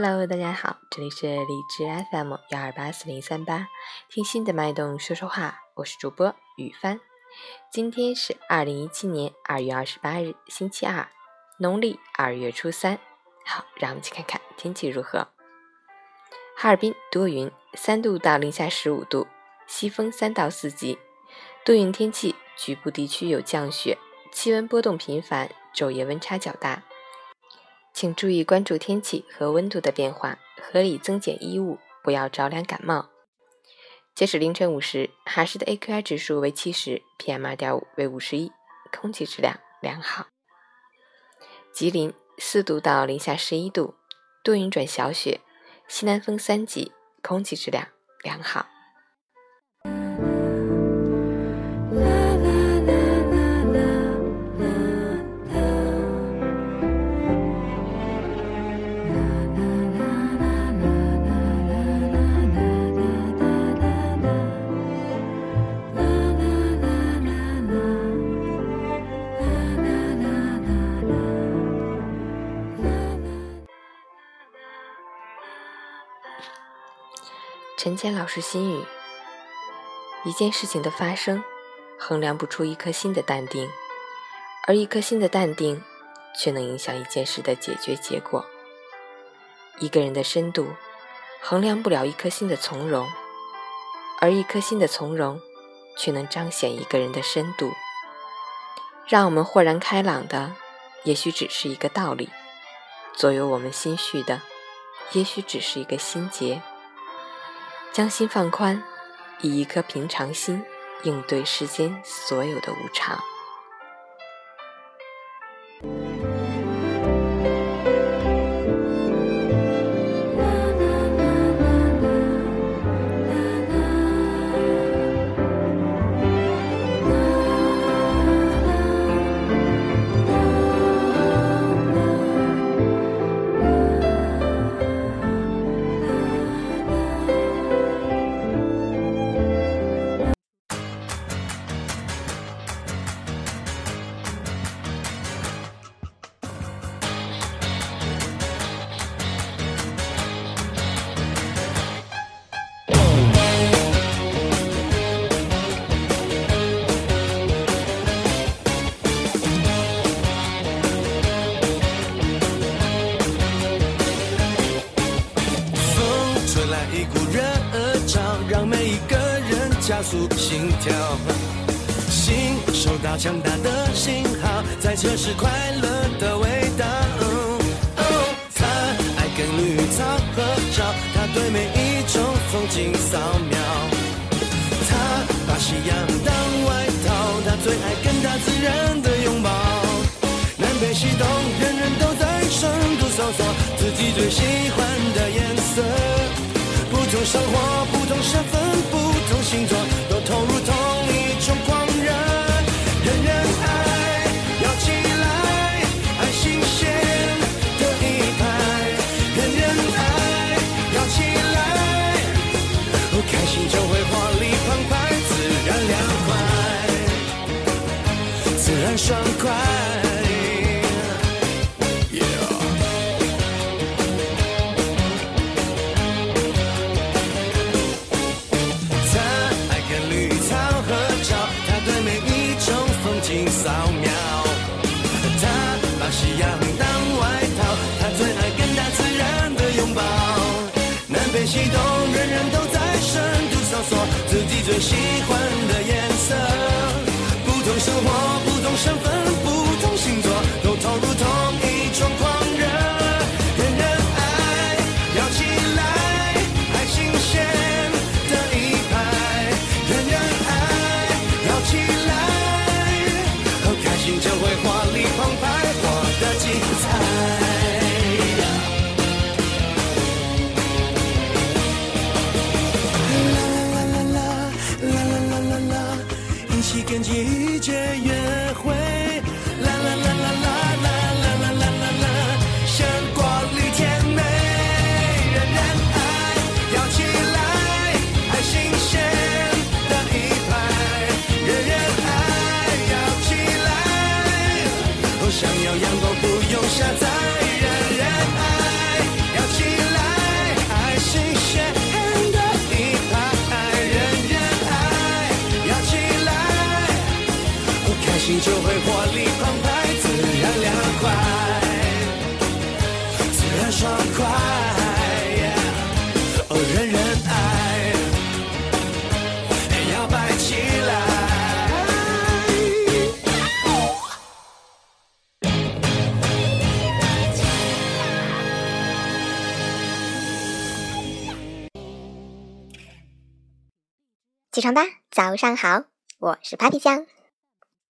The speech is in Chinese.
Hello，大家好，这里是荔枝 FM 幺二八四零三八，听心的脉动说说话，我是主播雨帆。今天是二零一七年二月二十八日，星期二，农历二月初三。好，让我们去看看天气如何。哈尔滨多云，三度到零下十五度，西风三到四级，多云天气，局部地区有降雪，气温波动频繁，昼夜温差较大。请注意关注天气和温度的变化，合理增减衣物，不要着凉感冒。截止凌晨五时，哈市的 AQI 指数为七十，PM 二点五为五十一，空气质量良好。吉林四度到零下十一度，多云转小雪，西南风三级，空气质量良好。陈谦老师心语：一件事情的发生，衡量不出一颗心的淡定，而一颗心的淡定，却能影响一件事的解决结果。一个人的深度，衡量不了一颗心的从容，而一颗心的从容，却能彰显一个人的深度。让我们豁然开朗的，也许只是一个道理；左右我们心绪的，也许只是一个心结。将心放宽，以一颗平常心应对世间所有的无常。一股热潮让每一个人加速心跳，心收到强大的信号，在测试快乐的味道。哦他爱跟绿草合照，他对每一种风景扫描。他把夕阳当外套，他最爱跟大自然的拥抱。南北西东，人人都在深度搜索自己最喜欢的颜同生活，不同身份，不同。星座都投入同一种狂热，人人爱，摇起来，爱新鲜的一派，人人爱，摇起来，开心就会活力澎湃，自然凉快，自然爽快。一起动，人人都在深度搜索自己最喜欢的颜色，不同生活，不同身份，不同星座，都投入同一种狂热。人人爱，摇起来，爱新鲜的一派。人人爱，摇起来，开心就会季节约会，啦啦啦啦啦啦啦啦啦啦啦，像果粒甜美。人人爱，摇起来，爱新鲜的一派。人人爱，摇起来，想要阳光不用下载。你就会活力澎湃自然凉快自然爽快哦人人爱摇摆起来起床吧早上好我是 party 酱。